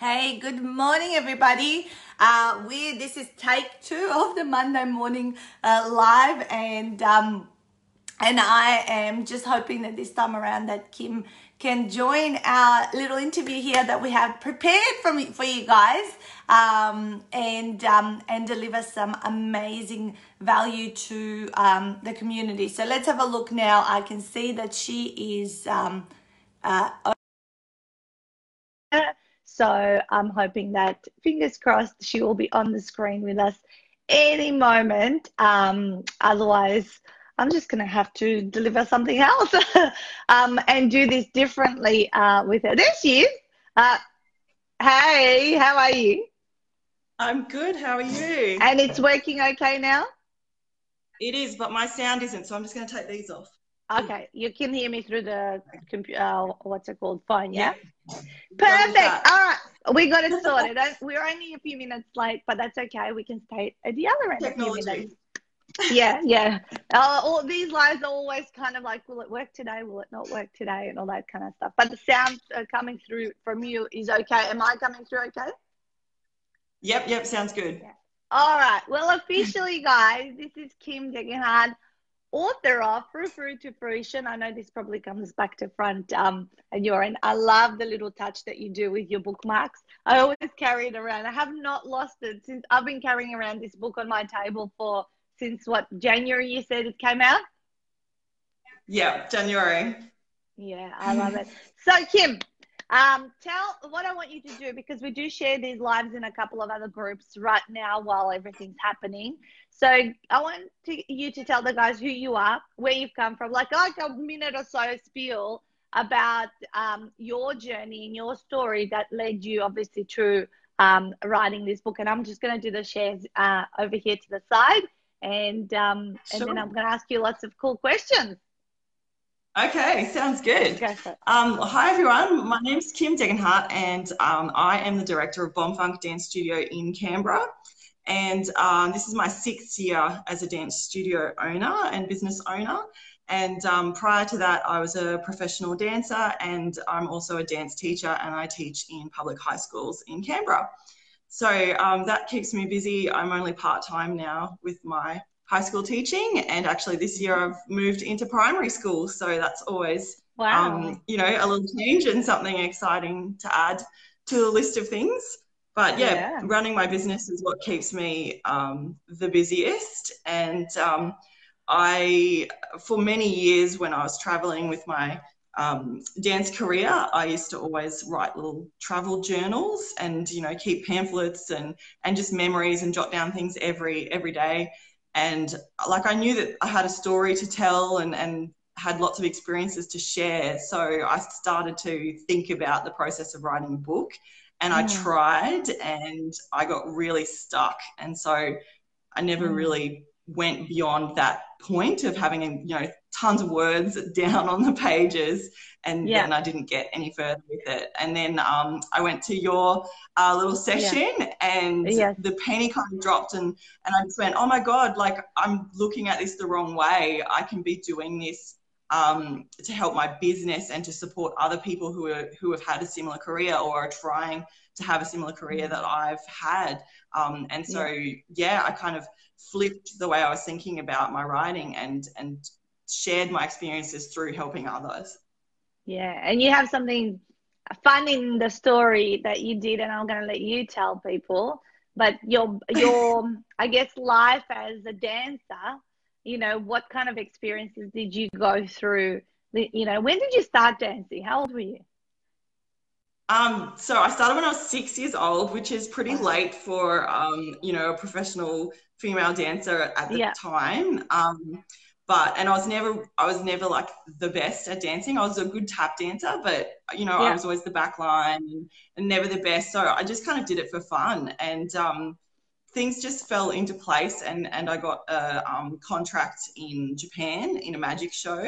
Hey, good morning, everybody. Uh, we this is take two of the Monday morning uh, live, and um, and I am just hoping that this time around that Kim can join our little interview here that we have prepared for for you guys, um, and um, and deliver some amazing value to um, the community. So let's have a look now. I can see that she is. Um, uh, so I'm hoping that, fingers crossed, she will be on the screen with us any moment. Um, otherwise, I'm just going to have to deliver something else um, and do this differently uh, with her. There she is. Uh, hey, how are you? I'm good. How are you? And it's working okay now? It is, but my sound isn't, so I'm just going to take these off. Okay, you can hear me through the computer. Uh, what's it called? Phone, yeah. yeah. Perfect. All right, we got it sorted. We're only a few minutes late, but that's okay. We can stay at the other end. Technology. yeah, yeah. Uh, all these lives are always kind of like, will it work today? Will it not work today? And all that kind of stuff. But the sound uh, coming through from you is okay. Am I coming through okay? Yep, yep. Sounds good. Yeah. All right. Well, officially, guys, this is Kim Degenhardt author of Frou Frou to Fruition. I know this probably comes back to front um, and you're in. I love the little touch that you do with your bookmarks. I always carry it around. I have not lost it since I've been carrying around this book on my table for since what January you said it came out? Yeah, January. Yeah, I love it. So Kim, um, tell what I want you to do because we do share these lives in a couple of other groups right now while everything's happening. So I want to, you to tell the guys who you are, where you've come from, like like a minute or so spiel about um, your journey and your story that led you obviously to um, writing this book. And I'm just going to do the shares uh, over here to the side, and um, and then I'm going to ask you lots of cool questions. Okay, sounds good. Um, hi everyone, my name is Kim Degenhardt and um, I am the director of Bomb Funk Dance Studio in Canberra. And um, this is my sixth year as a dance studio owner and business owner. And um, prior to that, I was a professional dancer and I'm also a dance teacher and I teach in public high schools in Canberra. So um, that keeps me busy. I'm only part time now with my high school teaching, and actually this year I've moved into primary school, so that's always wow. um, you know a little change and something exciting to add to the list of things. But yeah, yeah. running my business is what keeps me um, the busiest, and um, I for many years when I was traveling with my um, dance career, I used to always write little travel journals and you know keep pamphlets and and just memories and jot down things every every day and like I knew that I had a story to tell and and had lots of experiences to share. So I started to think about the process of writing a book and I tried and I got really stuck. And so I never mm. really went beyond that point of having you know tons of words down on the pages and yeah. then I didn't get any further with it. And then um, I went to your uh, little session yeah. and yeah. the penny kind of dropped and, and I just went, oh my God, like I'm looking at this the wrong way. I can be doing this um, to help my business and to support other people who are, who have had a similar career or are trying to have a similar career that I've had. Um, and so, yeah, I kind of flipped the way I was thinking about my writing and, and shared my experiences through helping others. Yeah, and you have something fun in the story that you did, and I'm going to let you tell people. But your your I guess life as a dancer, you know, what kind of experiences did you go through? You know, when did you start dancing? How old were you? Um, so I started when I was six years old, which is pretty late for um, you know a professional female dancer at the yeah. time. Um, but and I was never I was never like the best at dancing. I was a good tap dancer, but you know yeah. I was always the back line and, and, never the best. So I just kind of did it for fun, and um, things just fell into place. And and I got a um, contract in Japan in a magic show,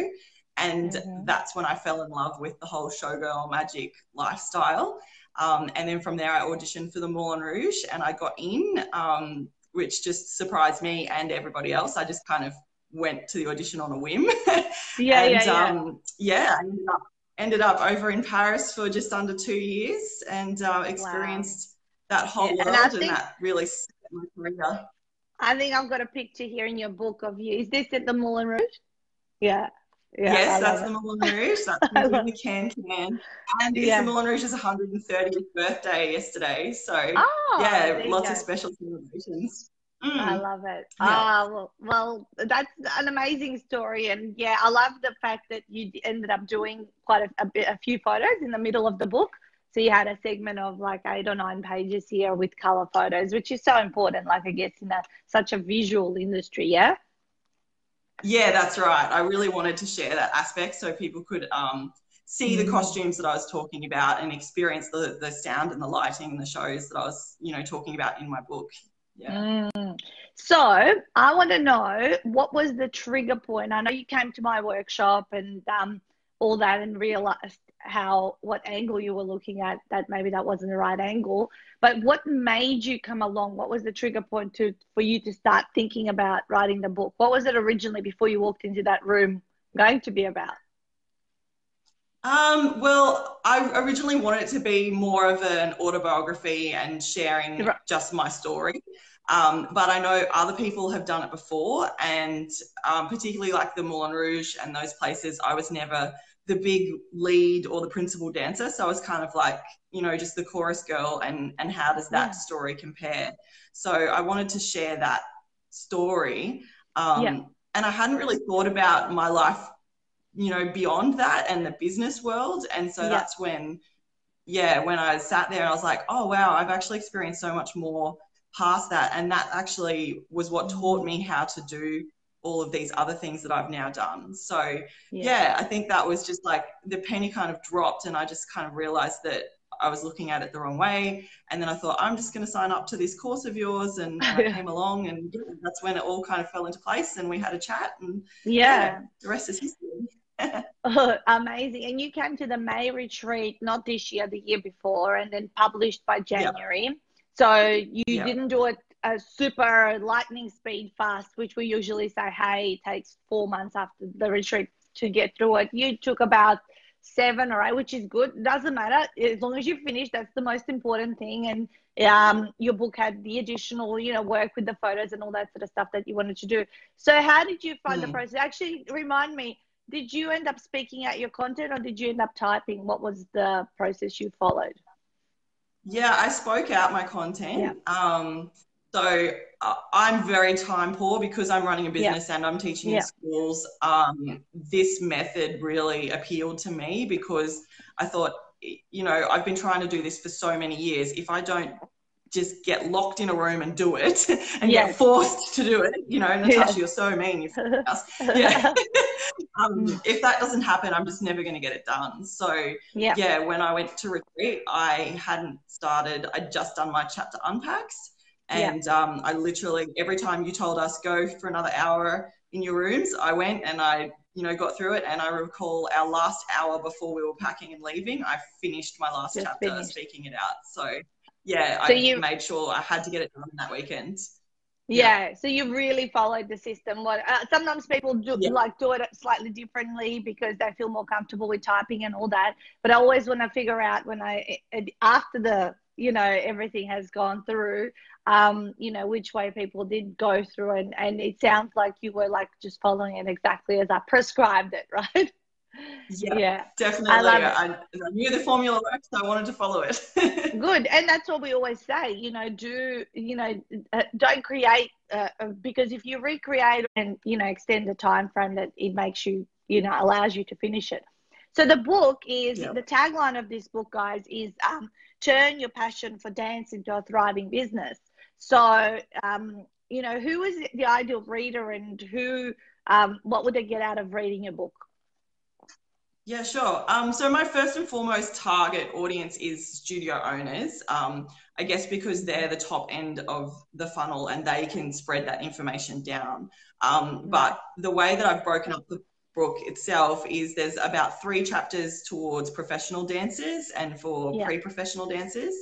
and mm-hmm. that's when I fell in love with the whole showgirl magic lifestyle. Um, and then from there, I auditioned for the Moulin Rouge, and I got in, um, which just surprised me and everybody else. I just kind of went to the audition on a whim. Yeah, and, yeah, yeah. Um, yeah, I ended up, ended up over in Paris for just under two years and uh, experienced wow. that whole yeah, world and, and, that really my career. I think I've got a picture here in your book of you. Is this at the Moulin Rouge? Yeah. Yeah, yes, that's it. the Moulin Rouge. That's in the Can Can. And it's yeah. the Moulin Rouge's 130th birthday yesterday. So, oh, yeah, lots of special celebrations. Mm. I love it. Yeah. Ah, well, well, that's an amazing story, and yeah, I love the fact that you ended up doing quite a, a, bit, a few photos in the middle of the book. So you had a segment of like eight or nine pages here with color photos, which is so important. Like I guess in a, such a visual industry, yeah. Yeah, that's right. I really wanted to share that aspect so people could um, see the mm. costumes that I was talking about and experience the the sound and the lighting and the shows that I was, you know, talking about in my book. Yeah. Mm. So I want to know what was the trigger point. I know you came to my workshop and um, all that, and realized how what angle you were looking at. That maybe that wasn't the right angle. But what made you come along? What was the trigger point to for you to start thinking about writing the book? What was it originally before you walked into that room going to be about? Um, well, I originally wanted it to be more of an autobiography and sharing right. just my story. Um, but I know other people have done it before, and um, particularly like the Moulin Rouge and those places, I was never the big lead or the principal dancer. So I was kind of like, you know, just the chorus girl, and and how does that yeah. story compare? So I wanted to share that story. Um, yeah. And I hadn't really thought about my life you know, beyond that and the business world. And so yeah. that's when, yeah, when I sat there and I was like, oh, wow, I've actually experienced so much more past that. And that actually was what taught me how to do all of these other things that I've now done. So, yeah. yeah, I think that was just like the penny kind of dropped, and I just kind of realized that I was looking at it the wrong way. And then I thought, I'm just going to sign up to this course of yours. And I came along, and that's when it all kind of fell into place. And we had a chat, and yeah, yeah the rest is history. oh, amazing. And you came to the May retreat, not this year, the year before, and then published by January. Yep. So you yep. didn't do it a super lightning speed fast, which we usually say, hey, it takes four months after the retreat to get through it. You took about seven or eight, which is good. Doesn't matter as long as you finish. That's the most important thing. And um, your book had the additional, you know, work with the photos and all that sort of stuff that you wanted to do. So how did you find mm. the process? Actually, remind me did you end up speaking out your content or did you end up typing? What was the process you followed? Yeah, I spoke out my content. Yeah. Um, so uh, I'm very time poor because I'm running a business yeah. and I'm teaching yeah. in schools. Um, this method really appealed to me because I thought, you know, I've been trying to do this for so many years. If I don't just get locked in a room and do it and yes. get forced to do it. You know, Natasha, yeah. you're so mean. You yeah. um, if that doesn't happen, I'm just never going to get it done. So yeah. yeah, when I went to retreat, I hadn't started. I'd just done my chapter unpacks, and yeah. um, I literally every time you told us go for another hour in your rooms, I went and I you know got through it and i recall our last hour before we were packing and leaving i finished my last Just chapter finished. speaking it out so yeah, so I you, made sure I had to get it done that weekend. Yeah, yeah. so you really followed the system. What uh, sometimes people do yeah. like do it slightly differently because they feel more comfortable with typing and all that. But I always want to figure out when I after the you know everything has gone through, um, you know which way people did go through, and and it sounds like you were like just following it exactly as I prescribed it, right? Yeah, yeah, definitely. I, I, I, knew the formula worked, so I wanted to follow it. Good, and that's what we always say. You know, do you know? Uh, don't create uh, uh, because if you recreate and you know extend the time frame, that it makes you you know allows you to finish it. So the book is the tagline of this book, guys, is um, turn your passion for dance into a thriving business. So um, you know, who is the ideal reader, and who um, what would they get out of reading your book? Yeah, sure. Um, so my first and foremost target audience is studio owners. Um, I guess because they're the top end of the funnel and they can spread that information down. Um, but the way that I've broken up the book itself is there's about three chapters towards professional dancers and for yeah. pre-professional dancers.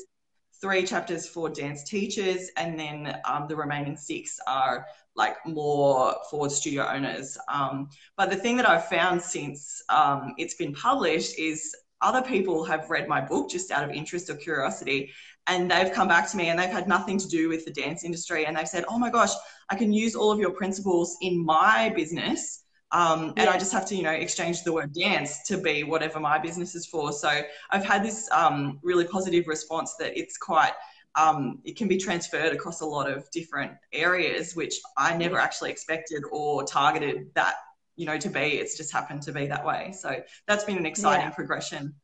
three chapters for dance teachers, and then um, the remaining six are like more for studio owners. Um, but the thing that I've found since um, it's been published is other people have read my book just out of interest or curiosity and they've come back to me and they've had nothing to do with the dance industry and they've said oh my gosh i can use all of your principles in my business um, and I just have to, you know, exchange the word dance to be whatever my business is for. So I've had this um, really positive response that it's quite, um, it can be transferred across a lot of different areas, which I never actually expected or targeted that, you know, to be. It's just happened to be that way. So that's been an exciting yeah. progression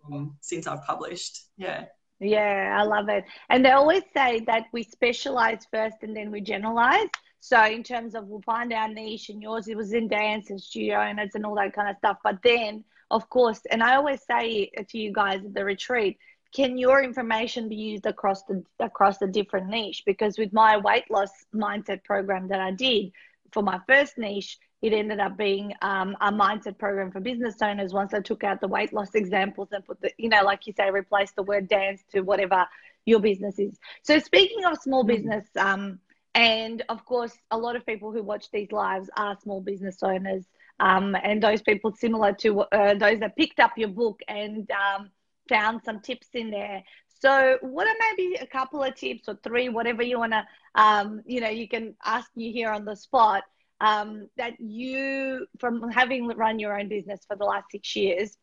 since I've published. Yeah. Yeah, I love it. And they always say that we specialize first and then we generalize. So in terms of we'll find our niche and yours, it was in dance and studio owners and all that kind of stuff. But then, of course, and I always say to you guys at the retreat, can your information be used across the across the different niche? Because with my weight loss mindset program that I did for my first niche, it ended up being um, a mindset program for business owners once I took out the weight loss examples and put the, you know, like you say, replace the word dance to whatever your business is. So speaking of small mm-hmm. business, um, and of course, a lot of people who watch these lives are small business owners. Um, and those people similar to uh, those that picked up your book and um, found some tips in there. So, what are maybe a couple of tips or three, whatever you want to, um, you know, you can ask me here on the spot um, that you, from having run your own business for the last six years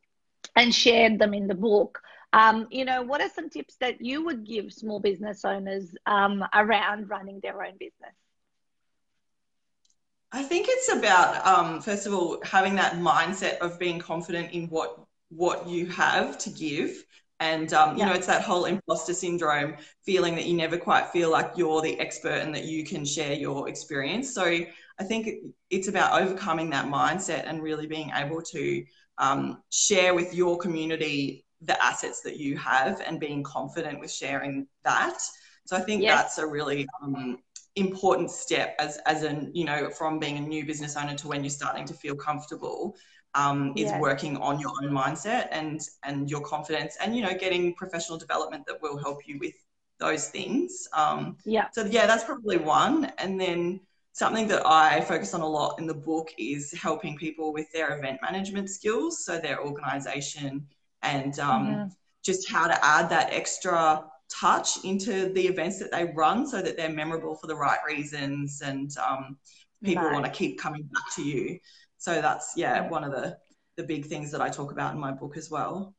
and shared them in the book, um, you know, what are some tips that you would give small business owners um, around running their own business? I think it's about um, first of all having that mindset of being confident in what what you have to give, and um, you yeah. know it's that whole imposter syndrome, feeling that you never quite feel like you're the expert and that you can share your experience. So I think it's about overcoming that mindset and really being able to um, share with your community the assets that you have and being confident with sharing that. So I think yes. that's a really um, important step as as a you know from being a new business owner to when you're starting to feel comfortable um, is yes. working on your own mindset and and your confidence and you know getting professional development that will help you with those things. Um, yeah. So yeah, that's probably one, and then something that I focus on a lot in the book is helping people with their event management skills, so their organization and um, mm-hmm. just how to add that extra touch into the events that they run so that they're memorable for the right reasons and um, people right. want to keep coming back to you. So that's yeah, one of the the big things that I talk about in my book as well.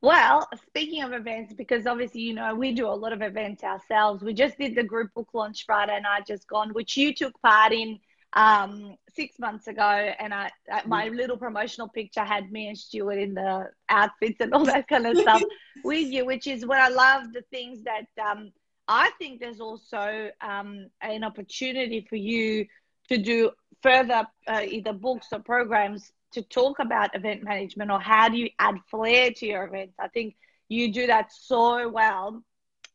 Well, speaking of events, because obviously, you know, we do a lot of events ourselves. We just did the group book launch Friday night just gone, which you took part in um, six months ago. And I, my mm. little promotional picture had me and Stuart in the outfits and all that kind of stuff with you, which is what I love the things that um, I think there's also um, an opportunity for you to do further uh, either books or programs to talk about event management or how do you add flair to your events. I think you do that so well.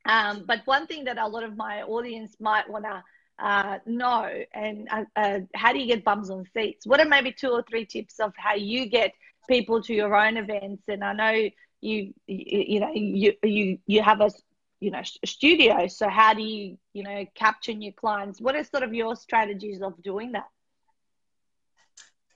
Um, but one thing that a lot of my audience might want to uh, know and uh, uh, how do you get bums on seats? What are maybe two or three tips of how you get people to your own events? And I know you, you, you know, you, you, you have a, you know, studio. So how do you, you know, capture new clients? What are sort of your strategies of doing that?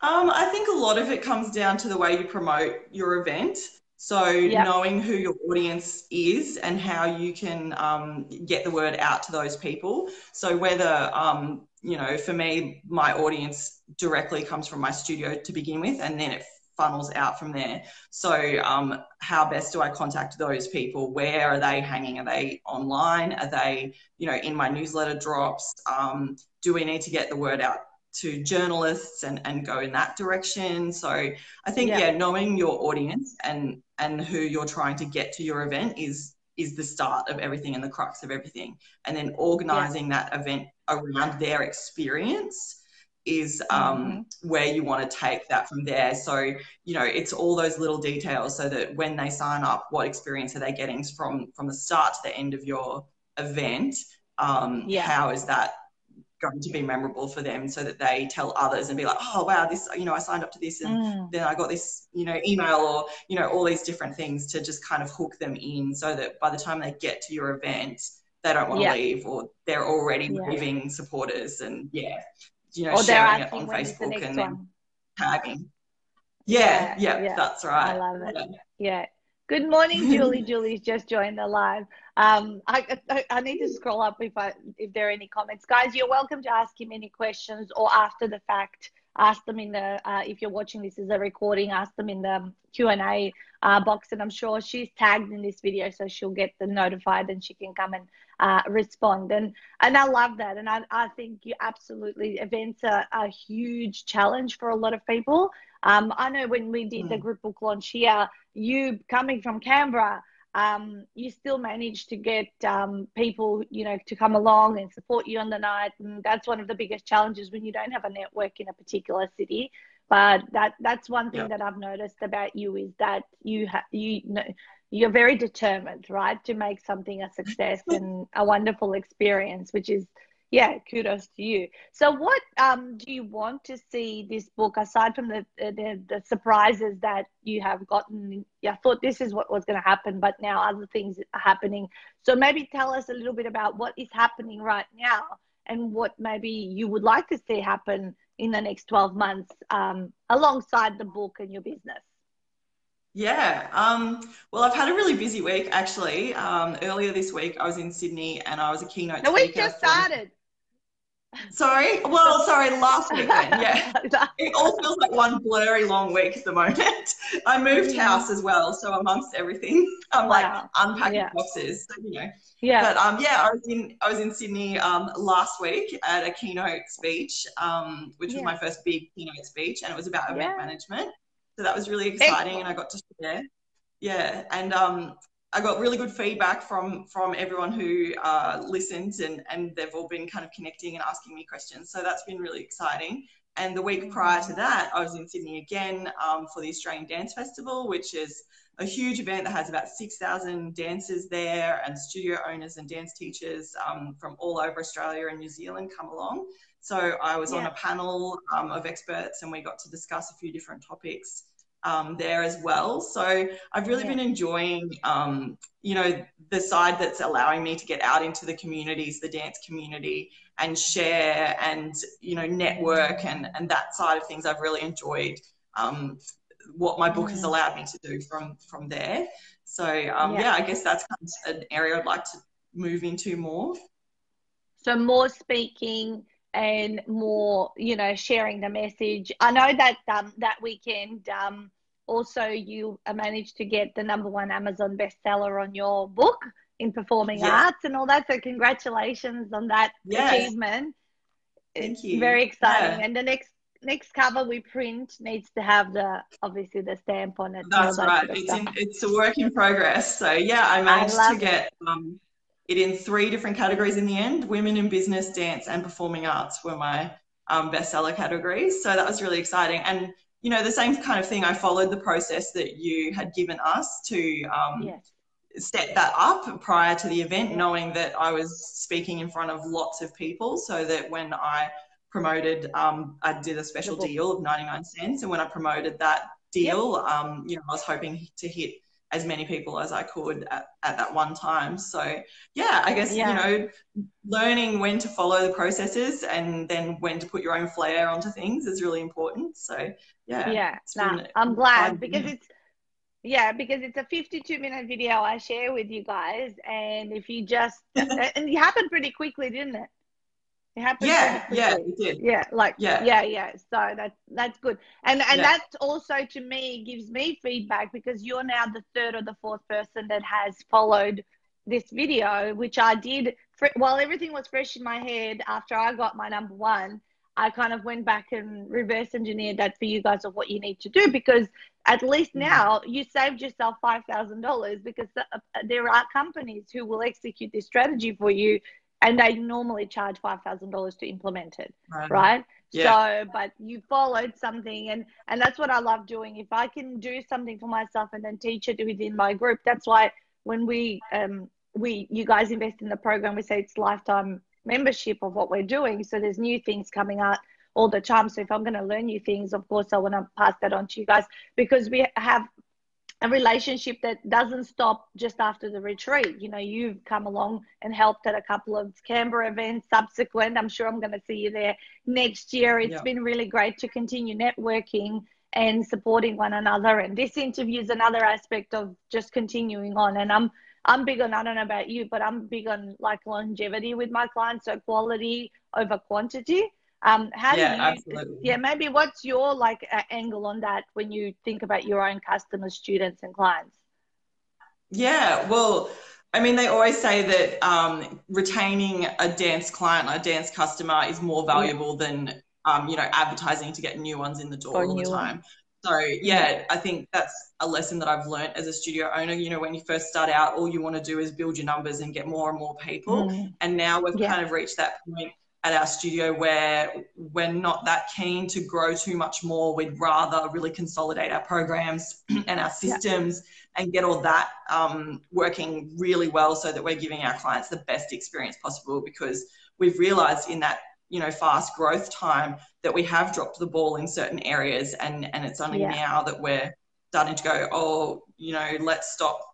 Um, I think a lot of it comes down to the way you promote your event. So yep. knowing who your audience is and how you can um, get the word out to those people. So whether um, you know, for me, my audience directly comes from my studio to begin with, and then it funnels out from there. So um, how best do I contact those people? Where are they hanging? Are they online? Are they you know in my newsletter drops? Um, do we need to get the word out to journalists and, and go in that direction. So I think yeah. yeah, knowing your audience and and who you're trying to get to your event is is the start of everything and the crux of everything. And then organizing yeah. that event around their experience is um, mm-hmm. where you want to take that from there. So, you know, it's all those little details so that when they sign up, what experience are they getting from from the start to the end of your event? Um, yeah. How is that going to be memorable for them so that they tell others and be like, oh, wow, this, you know, I signed up to this and mm. then I got this, you know, email or, you know, all these different things to just kind of hook them in so that by the time they get to your event, they don't want to yeah. leave or they're already yeah. raving supporters and yeah, you know, or sharing it on Facebook and then tagging. Yeah, yeah, yeah, that's right. I love it. yeah. Good morning, Julie. Julie's just joined the live. Um, I, I, I, need to scroll up if I if there are any comments, guys. You're welcome to ask him any questions or after the fact. Ask them in the uh, if you're watching this as a recording. Ask them in the Q and A uh, box, and I'm sure she's tagged in this video, so she'll get the notified and she can come and uh, respond. And and I love that, and I I think you absolutely events are a huge challenge for a lot of people. Um, I know when we did the group book launch here, you coming from Canberra, um, you still manage to get um, people, you know, to come along and support you on the night. And that's one of the biggest challenges when you don't have a network in a particular city. But that that's one thing yeah. that I've noticed about you is that you have you know you're very determined, right, to make something a success and a wonderful experience, which is yeah, kudos to you. So, what um, do you want to see this book aside from the, the, the surprises that you have gotten? I thought this is what was going to happen, but now other things are happening. So, maybe tell us a little bit about what is happening right now and what maybe you would like to see happen in the next 12 months um, alongside the book and your business. Yeah. Um, well, I've had a really busy week actually. Um, earlier this week, I was in Sydney and I was a keynote no, speaker. we just started. Sorry. Well, sorry, last weekend. Yeah. It all feels like one blurry long week at the moment. I moved house as well, so amongst everything, I'm wow. like unpacking yeah. boxes. So, you know. Yeah. But um, yeah, I was in I was in Sydney um last week at a keynote speech, um, which was my first big keynote speech, and it was about event yeah. management. So that was really exciting, Excellent. and I got to share. Yeah, and um, I got really good feedback from from everyone who uh, listened, and and they've all been kind of connecting and asking me questions. So that's been really exciting. And the week prior to that, I was in Sydney again um, for the Australian Dance Festival, which is a huge event that has about 6,000 dancers there and studio owners and dance teachers um, from all over Australia and New Zealand come along. So I was yeah. on a panel um, of experts and we got to discuss a few different topics um, there as well. So I've really yeah. been enjoying, um, you know, the side that's allowing me to get out into the communities, the dance community, and share and you know network and and that side of things. I've really enjoyed um, what my book has allowed me to do from from there. So um, yeah. yeah, I guess that's kind of an area I'd like to move into more. So more speaking and more, you know, sharing the message. I know that um, that weekend, um, also you managed to get the number one Amazon bestseller on your book in performing yes. arts and all that. So congratulations on that yes. achievement. Thank it's you. Very exciting. Yeah. And the next next cover we print needs to have the obviously the stamp on it. That's right. It's in, it's a work in progress. So yeah, I managed I to get um, it in three different categories in the end women in business, dance, and performing arts were my um, bestseller categories. So that was really exciting. And, you know, the same kind of thing, I followed the process that you had given us to um, set that up prior to the event, knowing that I was speaking in front of lots of people so that when I promoted, um, I did a special deal of 99 cents. And when I promoted that deal, um, you know, I was hoping to hit as many people as I could at, at that one time. So yeah, I guess yeah. you know, learning when to follow the processes and then when to put your own flair onto things is really important. So yeah, yeah, nah, I'm glad because it's yeah because it's a 52 minute video I share with you guys, and if you just and it happened pretty quickly, didn't it? It happened. Yeah, yeah, it did. Yeah, like yeah, yeah, yeah. So that's that's good, and and yeah. that also to me gives me feedback because you're now the third or the fourth person that has followed this video, which I did while everything was fresh in my head after I got my number one. I kind of went back and reverse engineered that for you guys of what you need to do because at least mm-hmm. now you saved yourself five thousand dollars because there are companies who will execute this strategy for you and they normally charge five thousand dollars to implement it, right? right? Yeah. So, but you followed something, and and that's what I love doing. If I can do something for myself and then teach it within my group, that's why when we um we you guys invest in the program, we say it's lifetime membership of what we're doing. So there's new things coming out all the time. So if I'm going to learn new things, of course, I want to pass that on to you guys because we have a relationship that doesn't stop just after the retreat. You know, you've come along and helped at a couple of Canberra events subsequent. I'm sure I'm going to see you there next year. It's yeah. been really great to continue networking and supporting one another. And this interview is another aspect of just continuing on. And I'm I'm big on I don't know about you, but I'm big on like longevity with my clients, so quality over quantity. Um, how yeah, do you? Absolutely. Yeah, maybe what's your like uh, angle on that when you think about your own customers, students, and clients? Yeah, well, I mean, they always say that um, retaining a dance client, a dance customer, is more valuable yeah. than um, you know advertising to get new ones in the door all the time. So yeah, I think that's a lesson that I've learned as a studio owner. You know, when you first start out, all you want to do is build your numbers and get more and more people. Mm. And now we've yeah. kind of reached that point at our studio where we're not that keen to grow too much more. We'd rather really consolidate our programs and our systems yeah. and get all that um, working really well so that we're giving our clients the best experience possible because we've realized in that you know fast growth time that we have dropped the ball in certain areas and and it's only yeah. now that we're starting to go oh you know let's stop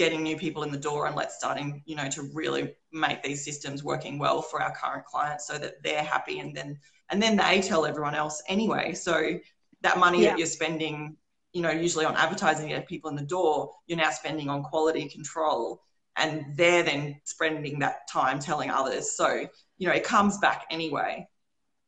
getting new people in the door and let's starting you know to really make these systems working well for our current clients so that they're happy and then and then they tell everyone else anyway. So that money yeah. that you're spending you know usually on advertising to get people in the door you're now spending on quality control and they're then spending that time telling others. So you know it comes back anyway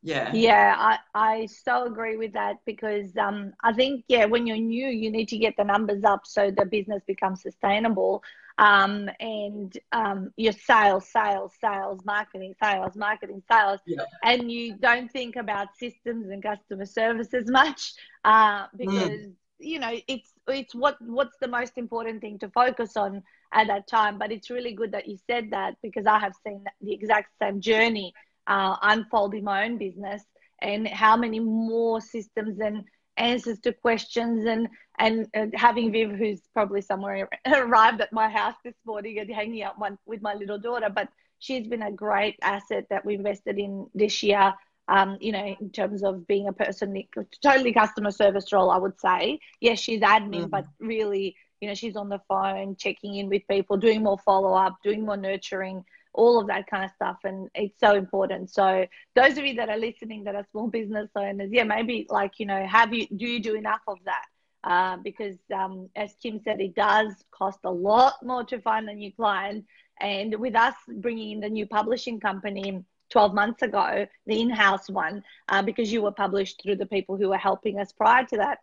yeah yeah i i so agree with that because um i think yeah when you're new you need to get the numbers up so the business becomes sustainable um and um your sales sales sales marketing sales marketing sales yeah. and you don't think about systems and customer service as much uh because mm. you know it's it's what what's the most important thing to focus on at that time but it's really good that you said that because i have seen the exact same journey uh, unfold in my own business and how many more systems and answers to questions and and, and having Viv, who's probably somewhere arrived at my house this morning and hanging out one with my little daughter, but she's been a great asset that we invested in this year. Um, you know, in terms of being a person, totally customer service role, I would say. Yes, she's admin, mm-hmm. but really, you know, she's on the phone, checking in with people, doing more follow up, doing more nurturing all of that kind of stuff and it's so important. So those of you that are listening that are small business owners yeah maybe like you know have you do you do enough of that? Uh, because um, as kim said it does cost a lot more to find a new client. And with us bringing in the new publishing company 12 months ago the in-house one uh, because you were published through the people who were helping us prior to that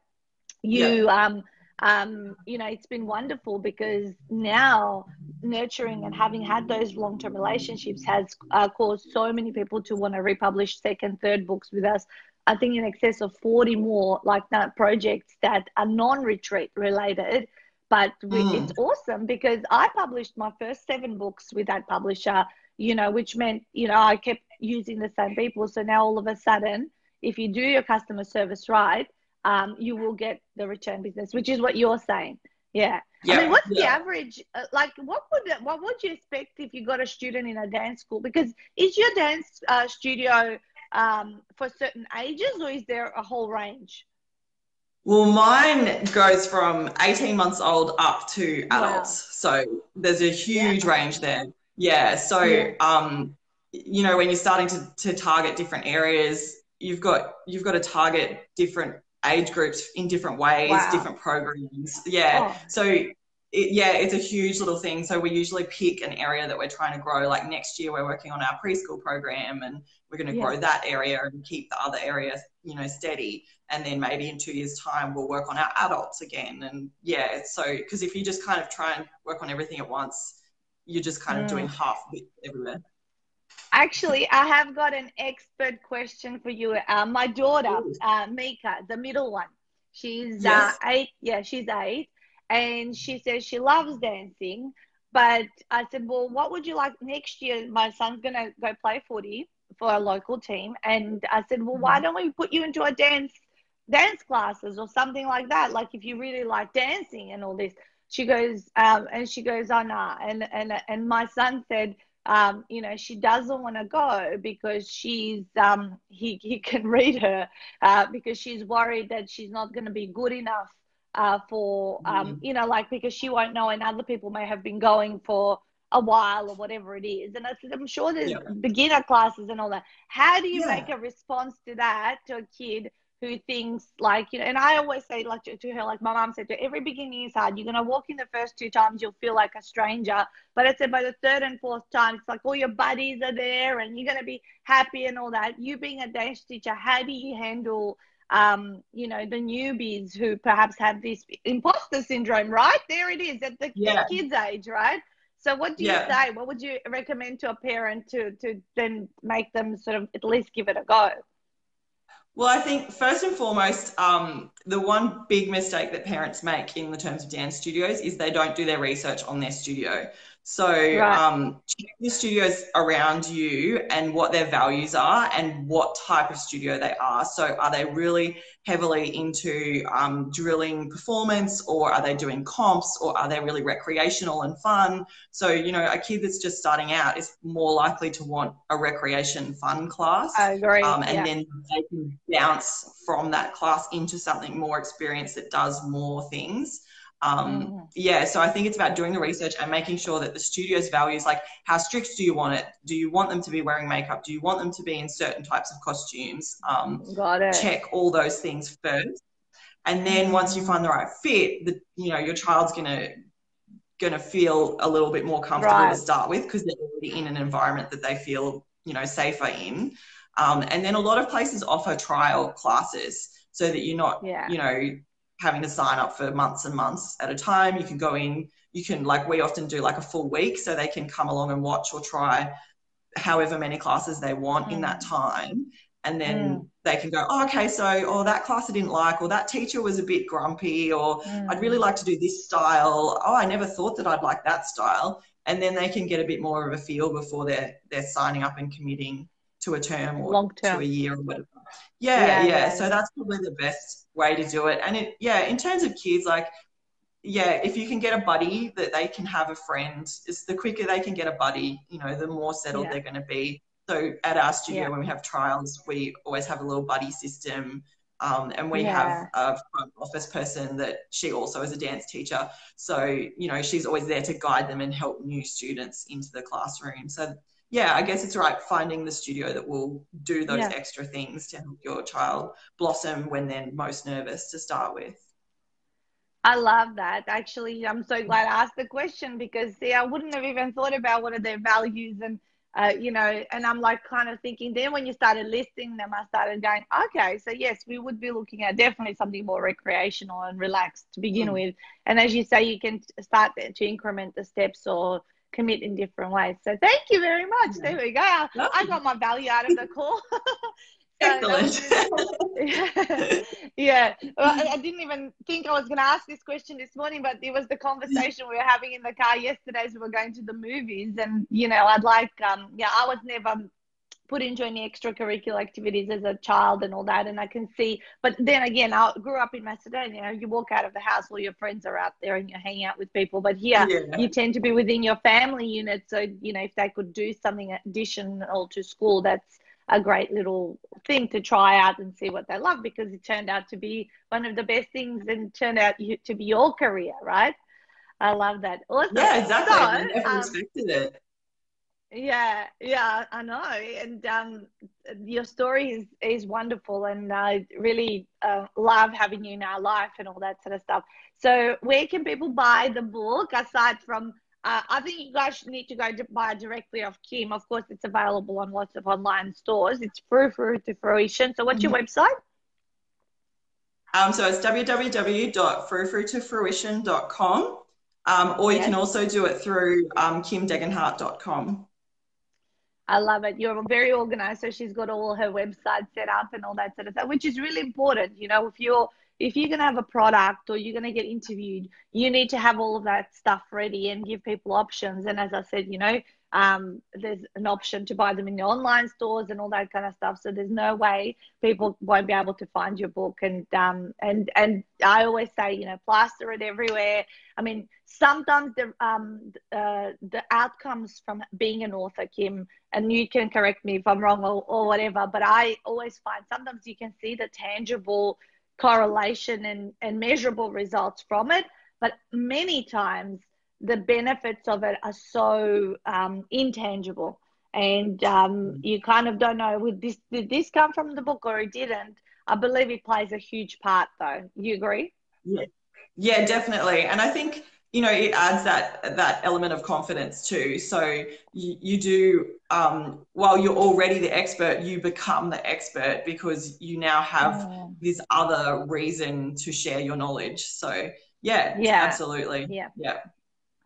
you yeah. um, um, you know, it's been wonderful because now nurturing and having had those long term relationships has uh, caused so many people to want to republish second, third books with us. I think in excess of 40 more like that projects that are non retreat related. But mm. it's awesome because I published my first seven books with that publisher, you know, which meant, you know, I kept using the same people. So now all of a sudden, if you do your customer service right, um, you will get the return business, which is what you're saying. Yeah. yeah I mean, what's yeah. the average? Uh, like, what would what would you expect if you got a student in a dance school? Because is your dance uh, studio um, for certain ages, or is there a whole range? Well, mine goes from 18 months old up to adults. Wow. So there's a huge yeah. range there. Yeah. So, yeah. um, you know, when you're starting to, to target different areas, you've got you've got to target different age groups in different ways, wow. different programs. Yeah. Oh. So it, yeah, it's a huge little thing. So we usually pick an area that we're trying to grow. Like next year, we're working on our preschool program, and we're going to yes. grow that area and keep the other area, you know, steady. And then maybe in two years' time, we'll work on our adults again. And yeah, so because if you just kind of try and work on everything at once, you're just kind of mm. doing half everywhere. Actually, I have got an expert question for you. Uh, my daughter, uh, Mika, the middle one, she's uh, yes. uh, eight. Yeah, she's eight. And she says she loves dancing. But I said, well, what would you like next year? My son's going to go play footy for a local team. And I said, well, why mm-hmm. don't we put you into a dance dance classes or something like that? Like if you really like dancing and all this. She goes, um, and she goes, oh, nah. And, and, and my son said, um, you know, she doesn't want to go because she's um, he he can read her uh, because she's worried that she's not going to be good enough uh, for um, mm. you know, like because she won't know, and other people may have been going for a while or whatever it is. And I'm sure there's yeah. beginner classes and all that. How do you yeah. make a response to that to a kid who thinks like you know and i always say like to, to her like my mom said to every beginning is hard you're going to walk in the first two times you'll feel like a stranger but i said by the third and fourth time it's like all your buddies are there and you're going to be happy and all that you being a dance teacher how do you handle um, you know, the newbies who perhaps have this imposter syndrome, right? There it is at the, yeah. kids' age, right? So what do you yeah. say? What would you recommend to a parent to to then make them sort of at least give it a go? Well, I think first and foremost, um, the one big mistake that parents make in the terms of dance studios is they don't do their research on their studio. So right. um, check the studios around you and what their values are and what type of studio they are. So are they really heavily into um, drilling performance or are they doing comps or are they really recreational and fun? So, you know, a kid that's just starting out is more likely to want a recreation fun class. I agree. Um, and yeah. then they can bounce from that class into something more experienced that does more things. Um, mm. Yeah, so I think it's about doing the research and making sure that the studio's values, like how strict do you want it? Do you want them to be wearing makeup? Do you want them to be in certain types of costumes? Um, Got it. Check all those things first, and then mm. once you find the right fit, the you know your child's gonna gonna feel a little bit more comfortable right. to start with because they're already in an environment that they feel you know safer in. Um, and then a lot of places offer trial classes so that you're not yeah. you know having to sign up for months and months at a time. You can go in, you can, like, we often do like a full week so they can come along and watch or try however many classes they want mm. in that mm. time. And then mm. they can go, oh, okay, so, or that class I didn't like, or that teacher was a bit grumpy, or mm. I'd really like to do this style. Oh, I never thought that I'd like that style. And then they can get a bit more of a feel before they're they're signing up and committing to a term or Long term. to a year or whatever. Yeah, yeah, yeah. So that's probably the best way to do it. And it, yeah, in terms of kids, like, yeah, if you can get a buddy that they can have a friend, it's the quicker they can get a buddy, you know, the more settled yeah. they're going to be. So at our studio, yeah. when we have trials, we always have a little buddy system. Um, and we yeah. have a front office person that she also is a dance teacher. So, you know, she's always there to guide them and help new students into the classroom. So yeah, I guess it's right finding the studio that will do those yeah. extra things to help your child blossom when they're most nervous to start with. I love that. Actually, I'm so glad I asked the question because see, I wouldn't have even thought about what are their values and uh, you know, and I'm like kind of thinking then when you started listing them, I started going, okay, so yes, we would be looking at definitely something more recreational and relaxed to begin mm. with. And as you say, you can start to increment the steps or commit in different ways. So thank you very much. There we go. I got my value out of the call. Excellent. yeah. Well, I, I, didn't even think I was going to ask this question this morning, but it was the conversation we were having in the car yesterday as we were going to the movies. And, you know, I'd like, um, yeah, I was never put into any extracurricular activities as a child and all that. And I can see, but then again, I grew up in Macedonia. You walk out of the house, all your friends are out there and you're hanging out with people. But here, yeah. you tend to be within your family unit. So, you know, if they could do something additional to school, that's a great little thing to try out and see what they love because it turned out to be one of the best things and turned out to be your career, right? I love that. Awesome. Yeah, exactly. So, I never um, expected it. Yeah, yeah, I know, and um, your story is is wonderful, and I really uh, love having you in our life and all that sort of stuff. So, where can people buy the book aside from? Uh, I think you guys need to go to buy directly off Kim. Of course, it's available on lots of online stores. It's Frou Frou to Fruition. So, what's your mm-hmm. website? Um, so it's www.froufroutofruition.com. Um, or you yes. can also do it through um, kimdegenhardt.com. I love it. You're very organized. So she's got all her website set up and all that sort of stuff, which is really important. You know, if you're if you're to have a product or you're to get interviewed, you need to have all of that stuff ready and give people options. And as I said, you know, um, there's an option to buy them in the online stores and all that kind of stuff. So there's no way people won't be able to find your book. And um, and and I always say, you know, plaster it everywhere. I mean, sometimes the um uh, the outcomes from being an author, Kim, and you can correct me if I'm wrong or, or whatever, but I always find sometimes you can see the tangible correlation and, and measurable results from it, but many times the benefits of it are so um, intangible. And um, mm. you kind of don't know would this did this come from the book or it didn't? I believe it plays a huge part though. You agree? Yeah. Yeah definitely. And i think you know it adds that that element of confidence too. So you, you do um, while you're already the expert you become the expert because you now have mm. this other reason to share your knowledge. So yeah yeah. absolutely. Yeah. Yeah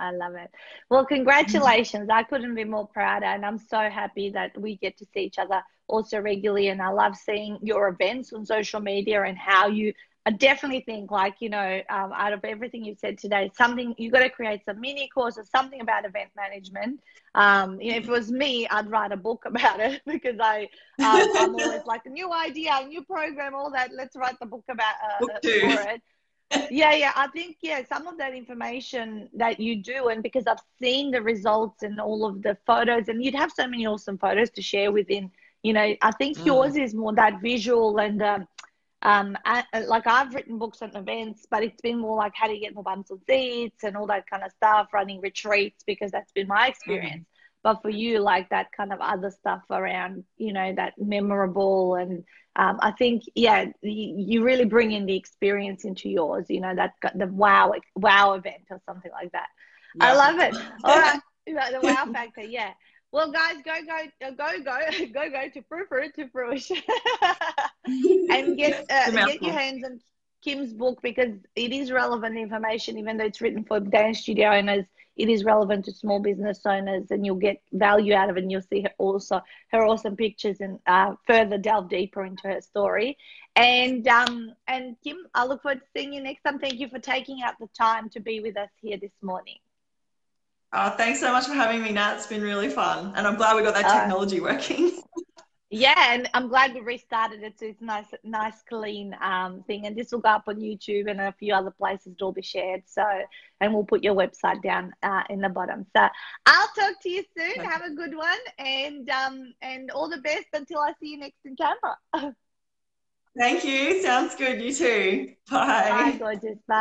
I love it. Well, congratulations. I couldn't be more proud. And I'm so happy that we get to see each other also regularly. And I love seeing your events on social media and how you I definitely think like, you know, um, out of everything you've said today, something you've got to create some mini course or something about event management. Um, you know, if it was me, I'd write a book about it because I, um, I'm always like a new idea, a new program, all that. Let's write the book about uh, book for it yeah, yeah. I think yeah, some of that information that you do, and because I've seen the results and all of the photos, and you'd have so many awesome photos to share within. You know, I think mm. yours is more that visual and. Um, um, like I've written books on events, but it's been more like how do you get more bums on seats and all that kind of stuff, running retreats because that's been my experience. But for you like that kind of other stuff around you know that memorable and um, i think yeah you really bring in the experience into yours you know that the wow wow event or something like that. Yeah. i love it. All right the wow factor yeah. Well guys go go go go go go to fruit to fruition. And get uh, get your hands on kim's book because it is relevant information even though it's written for dance studio owners it is relevant to small business owners and you'll get value out of it and you'll see her also her awesome pictures and uh, further delve deeper into her story and um and kim i look forward to seeing you next time thank you for taking out the time to be with us here this morning Oh, thanks so much for having me, Nat. It's been really fun. And I'm glad we got that uh, technology uh, working. yeah, and I'm glad we restarted it. So it's nice, nice, clean um, thing. And this will go up on YouTube and a few other places. It'll be shared. So, and we'll put your website down uh, in the bottom. So I'll talk to you soon. Okay. Have a good one, and um, and all the best until I see you next in Canberra. Thank you. Sounds good. You too. Bye. Bye, gorgeous. Bye.